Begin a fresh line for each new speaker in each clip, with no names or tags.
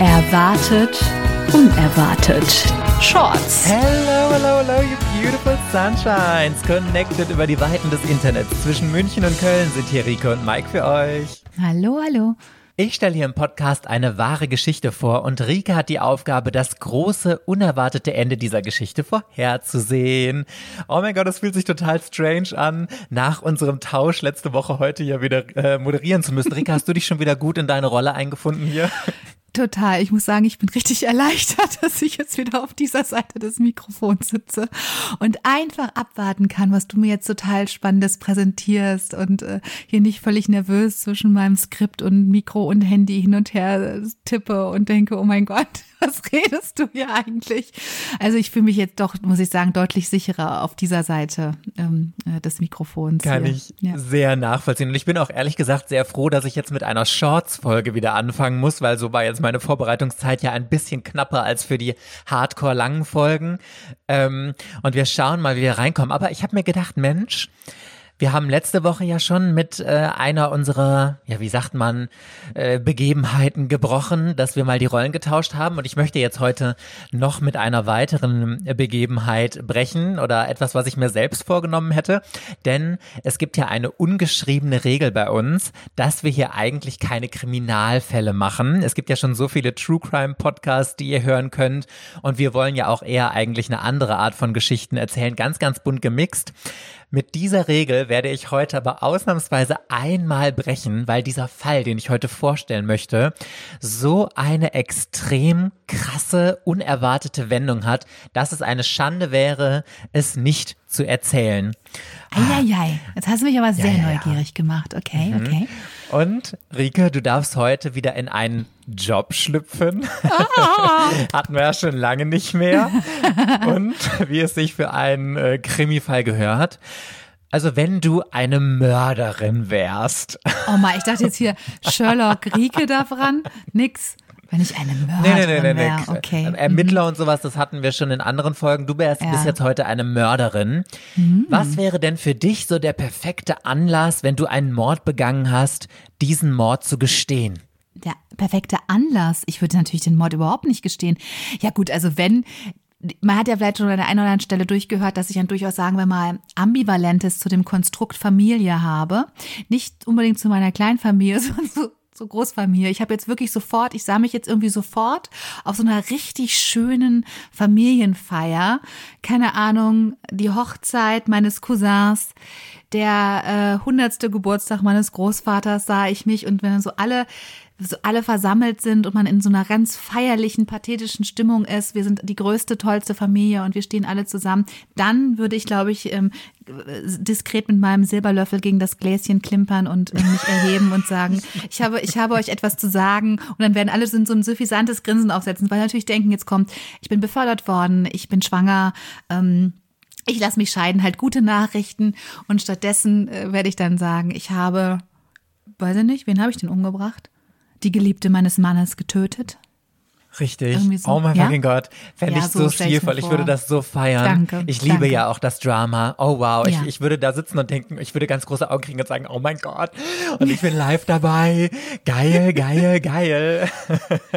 Erwartet, unerwartet. Shorts.
Hello, hello, hello, you beautiful sunshines. Connected über die Weiten des Internets. Zwischen München und Köln sind hier Rico und Mike für euch.
Hallo, hallo.
Ich stelle hier im Podcast eine wahre Geschichte vor und Rike hat die Aufgabe, das große, unerwartete Ende dieser Geschichte vorherzusehen. Oh mein Gott, das fühlt sich total strange an, nach unserem Tausch letzte Woche heute ja wieder äh, moderieren zu müssen. Rike, hast du dich schon wieder gut in deine Rolle eingefunden hier?
Total. Ich muss sagen, ich bin richtig erleichtert, dass ich jetzt wieder auf dieser Seite des Mikrofons sitze und einfach abwarten kann, was du mir jetzt total Spannendes präsentierst und äh, hier nicht völlig nervös zwischen meinem Skript und Mikro und Handy hin und her tippe und denke, oh mein Gott, was redest du hier eigentlich? Also ich fühle mich jetzt doch, muss ich sagen, deutlich sicherer auf dieser Seite ähm, äh, des Mikrofons.
Kann hier. ich ja. sehr nachvollziehen. Und ich bin auch ehrlich gesagt sehr froh, dass ich jetzt mit einer Shorts-Folge wieder anfangen muss, weil so war jetzt meine Vorbereitungszeit ja ein bisschen knapper als für die Hardcore-langen Folgen. Ähm, und wir schauen mal, wie wir reinkommen. Aber ich habe mir gedacht, Mensch, wir haben letzte Woche ja schon mit äh, einer unserer, ja, wie sagt man, äh, Begebenheiten gebrochen, dass wir mal die Rollen getauscht haben. Und ich möchte jetzt heute noch mit einer weiteren Begebenheit brechen oder etwas, was ich mir selbst vorgenommen hätte. Denn es gibt ja eine ungeschriebene Regel bei uns, dass wir hier eigentlich keine Kriminalfälle machen. Es gibt ja schon so viele True Crime Podcasts, die ihr hören könnt. Und wir wollen ja auch eher eigentlich eine andere Art von Geschichten erzählen, ganz, ganz bunt gemixt. Mit dieser Regel werde ich heute aber ausnahmsweise einmal brechen, weil dieser Fall, den ich heute vorstellen möchte, so eine extrem krasse, unerwartete Wendung hat, dass es eine Schande wäre, es nicht zu erzählen.
Eieiei, jetzt hast du mich aber sehr ja, ja, neugierig gemacht. Okay, mhm. okay.
Und Rike, du darfst heute wieder in einen Job schlüpfen. Ah. Hatten wir ja schon lange nicht mehr. Und wie es sich für einen äh, Krimifall gehört. Also wenn du eine Mörderin wärst.
Oh mal, ich dachte jetzt hier Sherlock Rieke da dran. Nix. Wenn ich eine Mörderin nee, nee, nee, nee, nee. okay.
Äh, Ermittler mhm. und sowas, das hatten wir schon in anderen Folgen. Du wärst, ja. bist jetzt heute eine Mörderin. Mhm. Was wäre denn für dich so der perfekte Anlass, wenn du einen Mord begangen hast, diesen Mord zu gestehen?
Der perfekte Anlass. Ich würde natürlich den Mord überhaupt nicht gestehen. Ja gut, also wenn man hat ja vielleicht schon an der einen oder anderen Stelle durchgehört, dass ich dann durchaus, sagen wir mal, Ambivalentes zu dem Konstrukt Familie habe. Nicht unbedingt zu meiner Kleinfamilie, sondern zu so Großfamilie. Ich habe jetzt wirklich sofort, ich sah mich jetzt irgendwie sofort auf so einer richtig schönen Familienfeier. Keine Ahnung, die Hochzeit meines Cousins, der äh, hundertste äh, Geburtstag meines Großvaters sah ich mich und wenn dann so alle so alle versammelt sind und man in so einer ganz feierlichen, pathetischen Stimmung ist, wir sind die größte, tollste Familie und wir stehen alle zusammen, dann würde ich, glaube ich, ähm, diskret mit meinem Silberlöffel gegen das Gläschen klimpern und äh, mich erheben und sagen, ich habe, ich habe euch etwas zu sagen. Und dann werden alle so ein suffisantes Grinsen aufsetzen, weil natürlich denken, jetzt kommt, ich bin befördert worden, ich bin schwanger, ähm, ich lasse mich scheiden, halt gute Nachrichten. Und stattdessen äh, werde ich dann sagen, ich habe, weiß ich nicht, wen habe ich denn umgebracht? Die Geliebte meines Mannes getötet.
Richtig. So. Oh mein ja? fucking Gott. Fände ja, ich so, so stilvoll. Ich würde das so feiern. Danke. Ich liebe danke. ja auch das Drama. Oh wow. Ja. Ich, ich würde da sitzen und denken, ich würde ganz große Augen kriegen und sagen, oh mein Gott. Und ich bin live dabei. Geil, geil, geil.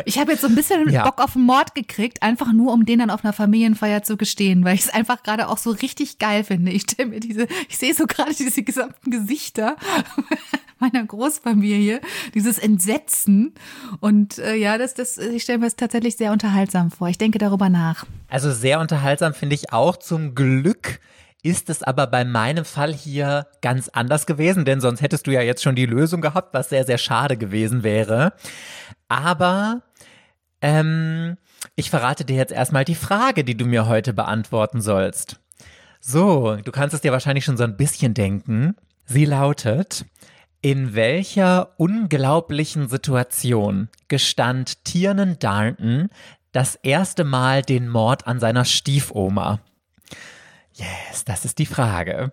Ich habe jetzt so ein bisschen. Bock auf einen Mord gekriegt, einfach nur, um den dann auf einer Familienfeier zu gestehen, weil ich es einfach gerade auch so richtig geil finde. Ich stelle mir diese, ich sehe so gerade diese gesamten Gesichter meiner Großfamilie, dieses Entsetzen. Und äh, ja, das, das, ich stelle mir das tatsächlich sehr unterhaltsam vor. Ich denke darüber nach.
Also sehr unterhaltsam finde ich auch. Zum Glück ist es aber bei meinem Fall hier ganz anders gewesen, denn sonst hättest du ja jetzt schon die Lösung gehabt, was sehr, sehr schade gewesen wäre. Aber ähm, ich verrate dir jetzt erstmal die Frage, die du mir heute beantworten sollst. So, du kannst es dir wahrscheinlich schon so ein bisschen denken. Sie lautet, in welcher unglaublichen Situation gestand Tiernan Darnton das erste Mal den Mord an seiner Stiefoma? Yes, das ist die Frage.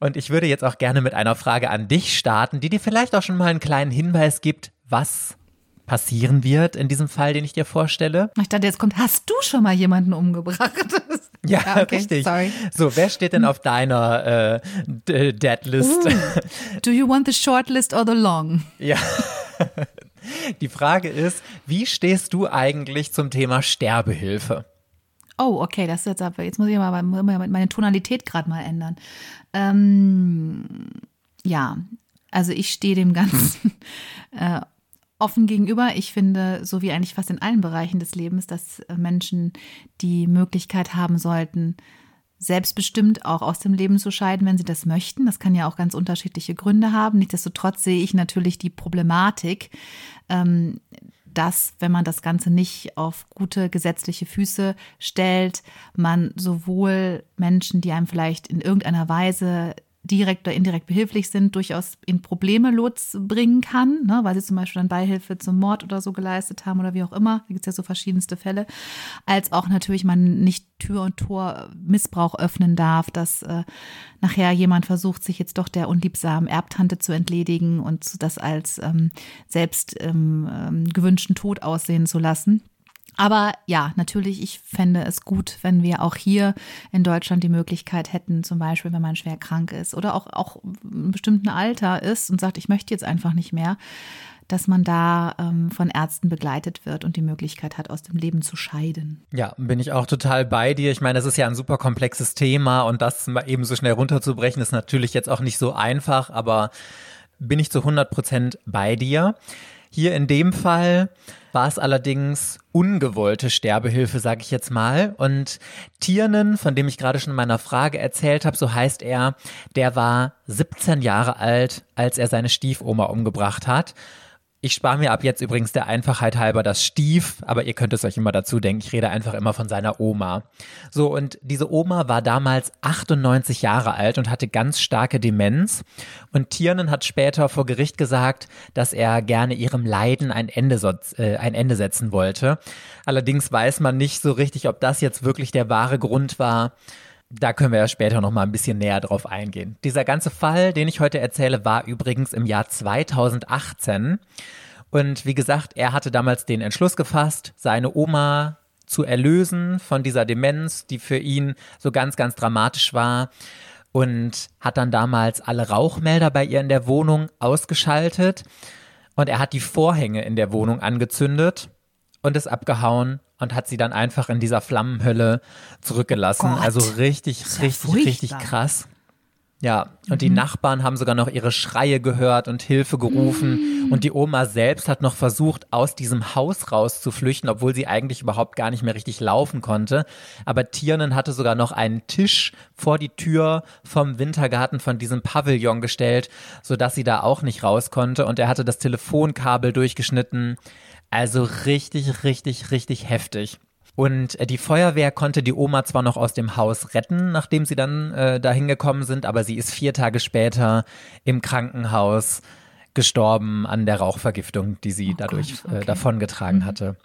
Und ich würde jetzt auch gerne mit einer Frage an dich starten, die dir vielleicht auch schon mal einen kleinen Hinweis gibt, was passieren wird in diesem Fall, den ich dir vorstelle.
Ich dachte, jetzt kommt, hast du schon mal jemanden umgebracht?
ja, ja okay, richtig. Sorry. So, wer steht denn auf deiner äh, Deadlist?
Do you want the short list or the long?
Ja. Die Frage ist, wie stehst du eigentlich zum Thema Sterbehilfe?
Oh, okay, das ist jetzt aber, jetzt muss ich mal meine Tonalität gerade mal ändern. Ähm, ja, also ich stehe dem Ganzen äh, offen gegenüber. Ich finde, so wie eigentlich fast in allen Bereichen des Lebens, dass Menschen die Möglichkeit haben sollten, selbstbestimmt auch aus dem Leben zu scheiden, wenn sie das möchten. Das kann ja auch ganz unterschiedliche Gründe haben. Nichtsdestotrotz sehe ich natürlich die Problematik, ähm, dass, wenn man das Ganze nicht auf gute gesetzliche Füße stellt, man sowohl Menschen, die einem vielleicht in irgendeiner Weise direkt oder indirekt behilflich sind, durchaus in Probleme Lotz bringen kann, ne, weil sie zum Beispiel dann Beihilfe zum Mord oder so geleistet haben oder wie auch immer. Da gibt es ja so verschiedenste Fälle. Als auch natürlich man nicht Tür und Tor Missbrauch öffnen darf, dass äh, nachher jemand versucht, sich jetzt doch der unliebsamen Erbtante zu entledigen und das als ähm, selbst ähm, ähm gewünschten Tod aussehen zu lassen. Aber ja, natürlich, ich fände es gut, wenn wir auch hier in Deutschland die Möglichkeit hätten, zum Beispiel, wenn man schwer krank ist oder auch, auch im bestimmten Alter ist und sagt, ich möchte jetzt einfach nicht mehr, dass man da ähm, von Ärzten begleitet wird und die Möglichkeit hat, aus dem Leben zu scheiden.
Ja, bin ich auch total bei dir. Ich meine, das ist ja ein super komplexes Thema und das eben so schnell runterzubrechen, ist natürlich jetzt auch nicht so einfach, aber bin ich zu 100 Prozent bei dir. Hier in dem Fall war es allerdings ungewollte Sterbehilfe, sage ich jetzt mal. Und Tiernen, von dem ich gerade schon in meiner Frage erzählt habe, so heißt er, der war 17 Jahre alt, als er seine Stiefoma umgebracht hat. Ich spare mir ab jetzt übrigens der Einfachheit halber das Stief, aber ihr könnt es euch immer dazu denken. Ich rede einfach immer von seiner Oma. So, und diese Oma war damals 98 Jahre alt und hatte ganz starke Demenz. Und Tiernen hat später vor Gericht gesagt, dass er gerne ihrem Leiden ein Ende, äh, ein Ende setzen wollte. Allerdings weiß man nicht so richtig, ob das jetzt wirklich der wahre Grund war. Da können wir ja später noch mal ein bisschen näher drauf eingehen. Dieser ganze Fall, den ich heute erzähle, war übrigens im Jahr 2018. Und wie gesagt, er hatte damals den Entschluss gefasst, seine Oma zu erlösen von dieser Demenz, die für ihn so ganz, ganz dramatisch war. Und hat dann damals alle Rauchmelder bei ihr in der Wohnung ausgeschaltet. Und er hat die Vorhänge in der Wohnung angezündet und ist abgehauen und hat sie dann einfach in dieser Flammenhölle zurückgelassen. Oh also richtig, richtig, richtig krass. Ja, und mhm. die Nachbarn haben sogar noch ihre Schreie gehört und Hilfe gerufen. Mhm. Und die Oma selbst hat noch versucht, aus diesem Haus rauszuflüchten, obwohl sie eigentlich überhaupt gar nicht mehr richtig laufen konnte. Aber Tiernen hatte sogar noch einen Tisch vor die Tür vom Wintergarten von diesem Pavillon gestellt, sodass sie da auch nicht raus konnte. Und er hatte das Telefonkabel durchgeschnitten. Also richtig, richtig, richtig heftig. Und äh, die Feuerwehr konnte die Oma zwar noch aus dem Haus retten, nachdem sie dann äh, dahin gekommen sind, aber sie ist vier Tage später im Krankenhaus gestorben an der Rauchvergiftung, die sie oh dadurch Gott, äh, okay. äh, davongetragen mhm. hatte.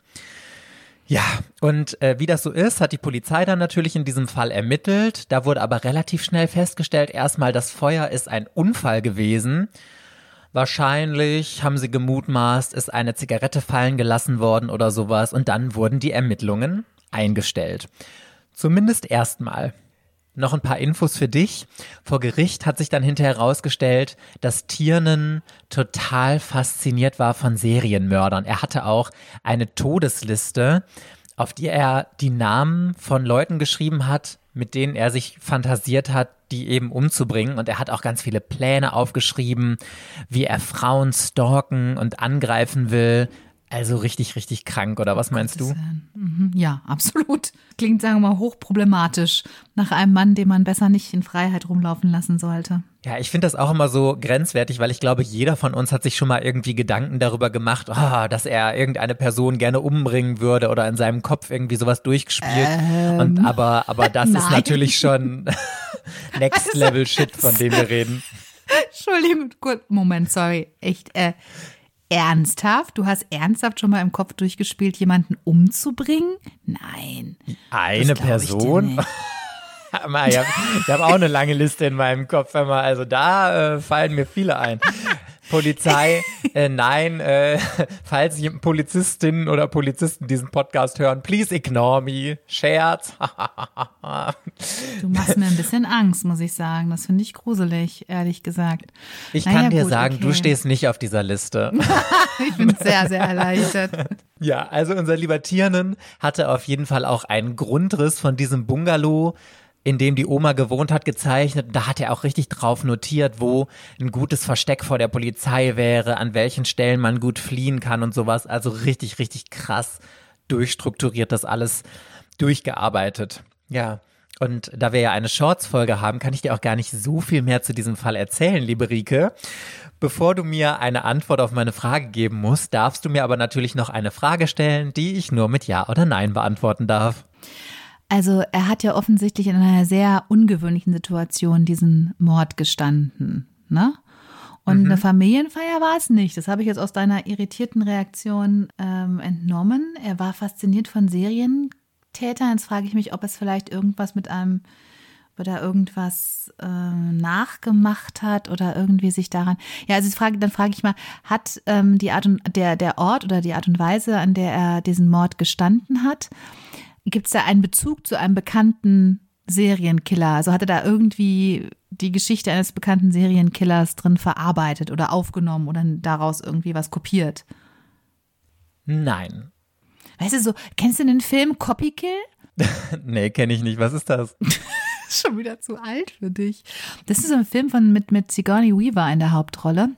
Ja, und äh, wie das so ist, hat die Polizei dann natürlich in diesem Fall ermittelt. Da wurde aber relativ schnell festgestellt, erstmal, das Feuer ist ein Unfall gewesen. Wahrscheinlich haben sie gemutmaßt, ist eine Zigarette fallen gelassen worden oder sowas und dann wurden die Ermittlungen eingestellt. Zumindest erstmal. Noch ein paar Infos für dich. Vor Gericht hat sich dann hinterher herausgestellt, dass Tiernen total fasziniert war von Serienmördern. Er hatte auch eine Todesliste, auf die er die Namen von Leuten geschrieben hat, mit denen er sich fantasiert hat, die eben umzubringen. Und er hat auch ganz viele Pläne aufgeschrieben, wie er Frauen stalken und angreifen will. Also richtig, richtig krank, oder was meinst du?
Mhm, ja, absolut. Klingt, sagen wir mal, hochproblematisch nach einem Mann, den man besser nicht in Freiheit rumlaufen lassen sollte.
Ja, ich finde das auch immer so grenzwertig, weil ich glaube, jeder von uns hat sich schon mal irgendwie Gedanken darüber gemacht, oh, dass er irgendeine Person gerne umbringen würde oder in seinem Kopf irgendwie sowas durchgespielt. Ähm, Und aber, aber das nein. ist natürlich schon Next Level Shit, von dem wir reden.
Entschuldigung, gut, Moment, sorry. Echt, äh, Ernsthaft? Du hast ernsthaft schon mal im Kopf durchgespielt, jemanden umzubringen? Nein.
Eine Person? ich habe hab auch eine lange Liste in meinem Kopf. Also da äh, fallen mir viele ein. Polizei, äh, nein, äh, falls Polizistinnen oder Polizisten diesen Podcast hören, please ignore me. Scherz.
du machst mir ein bisschen Angst, muss ich sagen. Das finde ich gruselig, ehrlich gesagt.
Ich naja, kann dir gut, sagen, okay. du stehst nicht auf dieser Liste.
ich bin sehr, sehr erleichtert.
Ja, also unser lieber Tiernen hatte auf jeden Fall auch einen Grundriss von diesem Bungalow in dem die Oma gewohnt hat, gezeichnet. Da hat er auch richtig drauf notiert, wo ein gutes Versteck vor der Polizei wäre, an welchen Stellen man gut fliehen kann und sowas. Also richtig, richtig krass durchstrukturiert das alles durchgearbeitet. Ja. Und da wir ja eine Shorts-Folge haben, kann ich dir auch gar nicht so viel mehr zu diesem Fall erzählen, liebe Rike. Bevor du mir eine Antwort auf meine Frage geben musst, darfst du mir aber natürlich noch eine Frage stellen, die ich nur mit Ja oder Nein beantworten darf.
Also er hat ja offensichtlich in einer sehr ungewöhnlichen Situation diesen Mord gestanden, ne? Und mhm. eine Familienfeier war es nicht. Das habe ich jetzt aus deiner irritierten Reaktion ähm, entnommen. Er war fasziniert von Serientätern. Jetzt frage ich mich, ob es vielleicht irgendwas mit einem oder irgendwas äh, nachgemacht hat oder irgendwie sich daran. Ja, also frage, dann frage ich mal, hat ähm, die Art und der der Ort oder die Art und Weise, an der er diesen Mord gestanden hat, Gibt es da einen Bezug zu einem bekannten Serienkiller? Also hat er da irgendwie die Geschichte eines bekannten Serienkillers drin verarbeitet oder aufgenommen oder daraus irgendwie was kopiert?
Nein.
Weißt du so, kennst du den Film Copy Kill?
nee, kenne ich nicht. Was ist das?
Schon wieder zu alt für dich. Das ist ein Film von mit, mit Sigourney Weaver in der Hauptrolle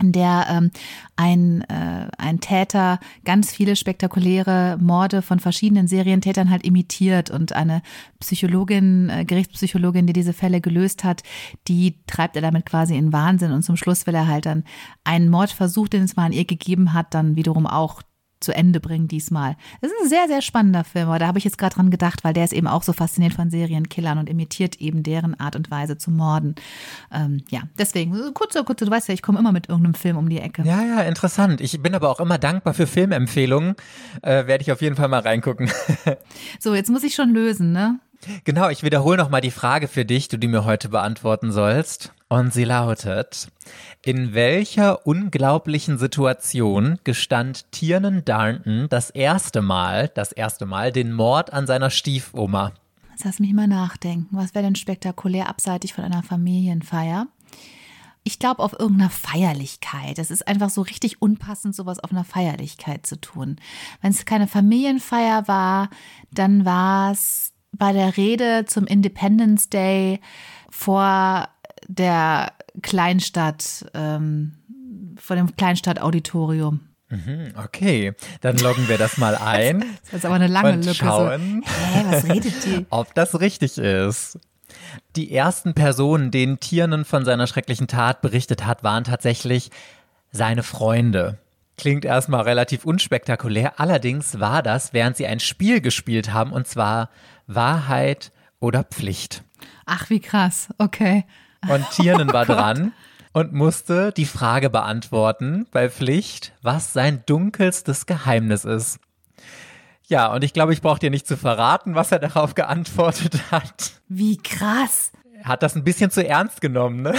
in der ähm, ein, äh, ein Täter ganz viele spektakuläre Morde von verschiedenen Serientätern halt imitiert und eine Psychologin, äh, Gerichtspsychologin, die diese Fälle gelöst hat, die treibt er damit quasi in Wahnsinn und zum Schluss will er halt dann einen Mordversuch, den es mal an ihr gegeben hat, dann wiederum auch zu Ende bringen diesmal. Das ist ein sehr, sehr spannender Film, aber da habe ich jetzt gerade dran gedacht, weil der ist eben auch so fasziniert von Serienkillern und imitiert eben deren Art und Weise zu morden. Ähm, ja, deswegen, kurze, kurze, du weißt ja, ich komme immer mit irgendeinem Film um die Ecke.
Ja, ja, interessant. Ich bin aber auch immer dankbar für Filmempfehlungen. Äh, Werde ich auf jeden Fall mal reingucken.
so, jetzt muss ich schon lösen, ne?
Genau, ich wiederhole nochmal die Frage für dich, die du mir heute beantworten sollst. Und sie lautet, in welcher unglaublichen Situation gestand Tiernan Darnton das erste Mal, das erste Mal den Mord an seiner Stiefoma?
Jetzt lass mich mal nachdenken. Was wäre denn spektakulär abseitig von einer Familienfeier? Ich glaube auf irgendeiner Feierlichkeit. Es ist einfach so richtig unpassend, sowas auf einer Feierlichkeit zu tun. Wenn es keine Familienfeier war, dann war es bei der Rede zum Independence Day vor der Kleinstadt, ähm, vor dem Kleinstadtauditorium.
Mhm, okay, dann loggen wir das mal ein.
das ist aber eine lange
und
Lücke.
Schauen,
so. Hä, was redet die?
Ob das richtig ist. Die ersten Personen, denen Tiernen von seiner schrecklichen Tat berichtet hat, waren tatsächlich seine Freunde. Klingt erstmal relativ unspektakulär, allerdings war das, während sie ein Spiel gespielt haben, und zwar Wahrheit oder Pflicht.
Ach, wie krass, okay.
Und Tiernen oh war Gott. dran und musste die Frage beantworten bei Pflicht, was sein dunkelstes Geheimnis ist. Ja, und ich glaube, ich brauche dir nicht zu verraten, was er darauf geantwortet hat.
Wie krass.
Er hat das ein bisschen zu ernst genommen, ne?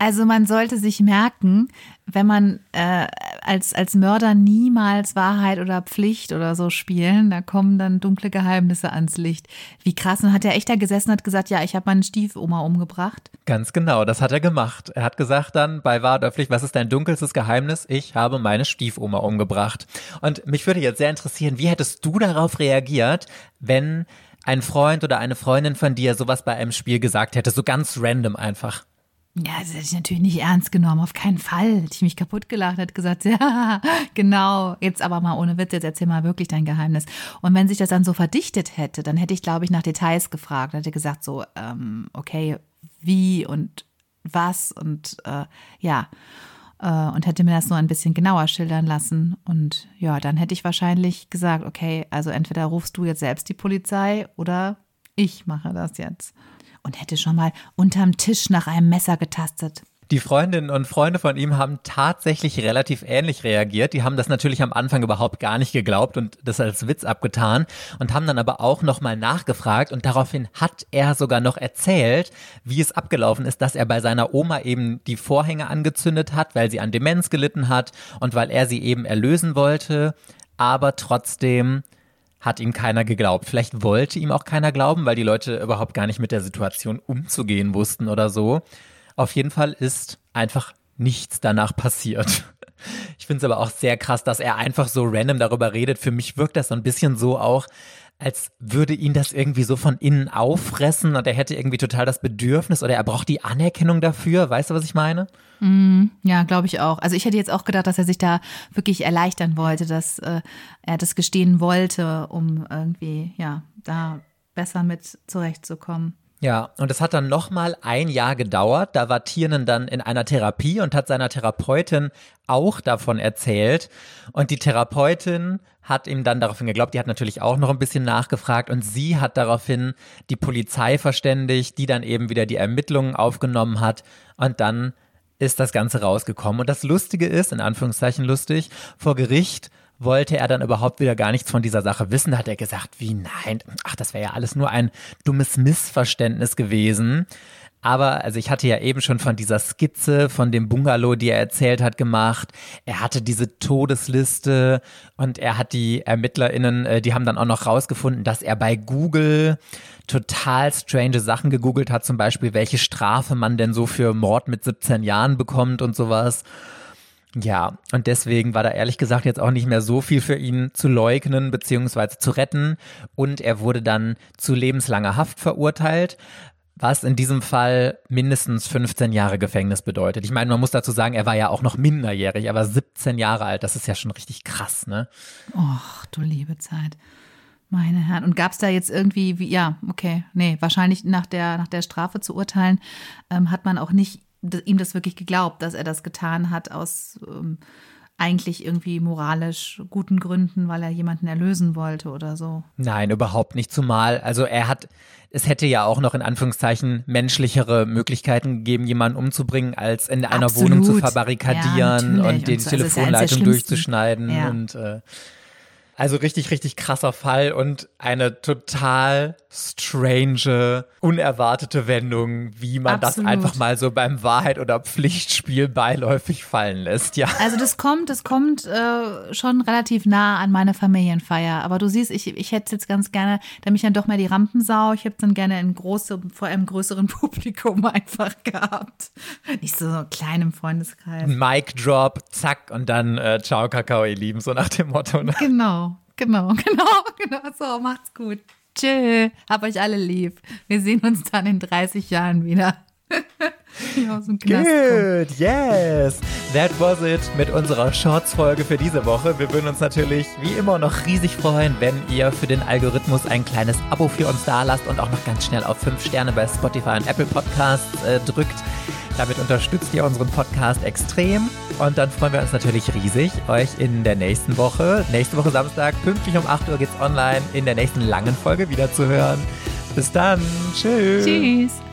Also man sollte sich merken, wenn man äh, als, als Mörder niemals Wahrheit oder Pflicht oder so spielen, da kommen dann dunkle Geheimnisse ans Licht. Wie krass. Und hat er echt da gesessen und hat gesagt, ja, ich habe meine Stiefoma umgebracht?
Ganz genau, das hat er gemacht. Er hat gesagt dann bei Wahrheit oder was ist dein dunkelstes Geheimnis? Ich habe meine Stiefoma umgebracht. Und mich würde jetzt sehr interessieren, wie hättest du darauf reagiert, wenn ein Freund oder eine Freundin von dir sowas bei einem Spiel gesagt hätte, so ganz random einfach?
Ja, das hätte ich natürlich nicht ernst genommen, auf keinen Fall. Hätte ich mich kaputt gelacht, hätte gesagt, ja, genau, jetzt aber mal ohne Witz, jetzt erzähl mal wirklich dein Geheimnis. Und wenn sich das dann so verdichtet hätte, dann hätte ich, glaube ich, nach Details gefragt. Hätte gesagt so, ähm, okay, wie und was und äh, ja, äh, und hätte mir das nur ein bisschen genauer schildern lassen. Und ja, dann hätte ich wahrscheinlich gesagt, okay, also entweder rufst du jetzt selbst die Polizei oder ich mache das jetzt und hätte schon mal unterm Tisch nach einem Messer getastet.
Die Freundinnen und Freunde von ihm haben tatsächlich relativ ähnlich reagiert. Die haben das natürlich am Anfang überhaupt gar nicht geglaubt und das als Witz abgetan und haben dann aber auch nochmal nachgefragt und daraufhin hat er sogar noch erzählt, wie es abgelaufen ist, dass er bei seiner Oma eben die Vorhänge angezündet hat, weil sie an Demenz gelitten hat und weil er sie eben erlösen wollte, aber trotzdem hat ihm keiner geglaubt. Vielleicht wollte ihm auch keiner glauben, weil die Leute überhaupt gar nicht mit der Situation umzugehen wussten oder so. Auf jeden Fall ist einfach nichts danach passiert. Ich finde es aber auch sehr krass, dass er einfach so random darüber redet. Für mich wirkt das so ein bisschen so auch, als würde ihn das irgendwie so von innen auffressen und er hätte irgendwie total das Bedürfnis oder er braucht die Anerkennung dafür. Weißt du, was ich meine?
Mm, ja, glaube ich auch. Also ich hätte jetzt auch gedacht, dass er sich da wirklich erleichtern wollte, dass äh, er das gestehen wollte, um irgendwie, ja, da besser mit zurechtzukommen.
Ja, und es hat dann nochmal ein Jahr gedauert. Da war Tiernen dann in einer Therapie und hat seiner Therapeutin auch davon erzählt. Und die Therapeutin hat ihm dann daraufhin geglaubt, die hat natürlich auch noch ein bisschen nachgefragt und sie hat daraufhin die Polizei verständigt, die dann eben wieder die Ermittlungen aufgenommen hat und dann ist das Ganze rausgekommen. Und das Lustige ist, in Anführungszeichen lustig, vor Gericht wollte er dann überhaupt wieder gar nichts von dieser Sache wissen. Da hat er gesagt, wie nein, ach, das wäre ja alles nur ein dummes Missverständnis gewesen. Aber, also ich hatte ja eben schon von dieser Skizze, von dem Bungalow, die er erzählt hat, gemacht. Er hatte diese Todesliste und er hat die ErmittlerInnen, äh, die haben dann auch noch rausgefunden, dass er bei Google total strange Sachen gegoogelt hat, zum Beispiel, welche Strafe man denn so für Mord mit 17 Jahren bekommt und sowas. Ja, und deswegen war da ehrlich gesagt jetzt auch nicht mehr so viel für ihn zu leugnen bzw. zu retten. Und er wurde dann zu lebenslanger Haft verurteilt, was in diesem Fall mindestens 15 Jahre Gefängnis bedeutet. Ich meine, man muss dazu sagen, er war ja auch noch minderjährig, er war 17 Jahre alt. Das ist ja schon richtig krass, ne?
Och, du liebe Zeit. Meine Herren. Und gab es da jetzt irgendwie, wie, ja, okay, nee, wahrscheinlich nach der, nach der Strafe zu urteilen, ähm, hat man auch nicht ihm das wirklich geglaubt, dass er das getan hat aus ähm, eigentlich irgendwie moralisch guten Gründen, weil er jemanden erlösen wollte oder so.
Nein, überhaupt nicht. Zumal, also er hat, es hätte ja auch noch in Anführungszeichen menschlichere Möglichkeiten gegeben, jemanden umzubringen, als in einer
Absolut.
Wohnung zu verbarrikadieren
ja,
und die
und so. Also
Telefonleitung durchzuschneiden
ja.
und äh, also richtig, richtig krasser Fall und eine total strange, unerwartete Wendung, wie man
Absolut.
das einfach mal so beim Wahrheit- oder Pflichtspiel beiläufig fallen lässt, ja.
Also das kommt, das kommt äh, schon relativ nah an meine Familienfeier. Aber du siehst, ich, ich hätte jetzt ganz gerne, da mich dann doch mehr die Rampensau, ich hätte dann gerne in große, vor einem größeren Publikum einfach gehabt. Nicht so kleinem Freundeskreis.
Mic Drop, zack, und dann äh, Ciao, Kakao, ihr Lieben, so nach dem Motto. Ne?
Genau, genau, genau, genau. So, macht's gut. Tschö, hab euch alle lieb. Wir sehen uns dann in 30 Jahren wieder. ja, kommen.
Good, yes. That was it mit unserer Shorts-Folge für diese Woche. Wir würden uns natürlich wie immer noch riesig freuen, wenn ihr für den Algorithmus ein kleines Abo für uns da lasst und auch noch ganz schnell auf 5 Sterne bei Spotify und Apple Podcasts äh, drückt. Damit unterstützt ihr unseren Podcast extrem. Und dann freuen wir uns natürlich riesig, euch in der nächsten Woche, nächste Woche Samstag, pünktlich um 8 Uhr geht's online, in der nächsten langen Folge wiederzuhören. Bis dann. Tschüss.
Tschüss.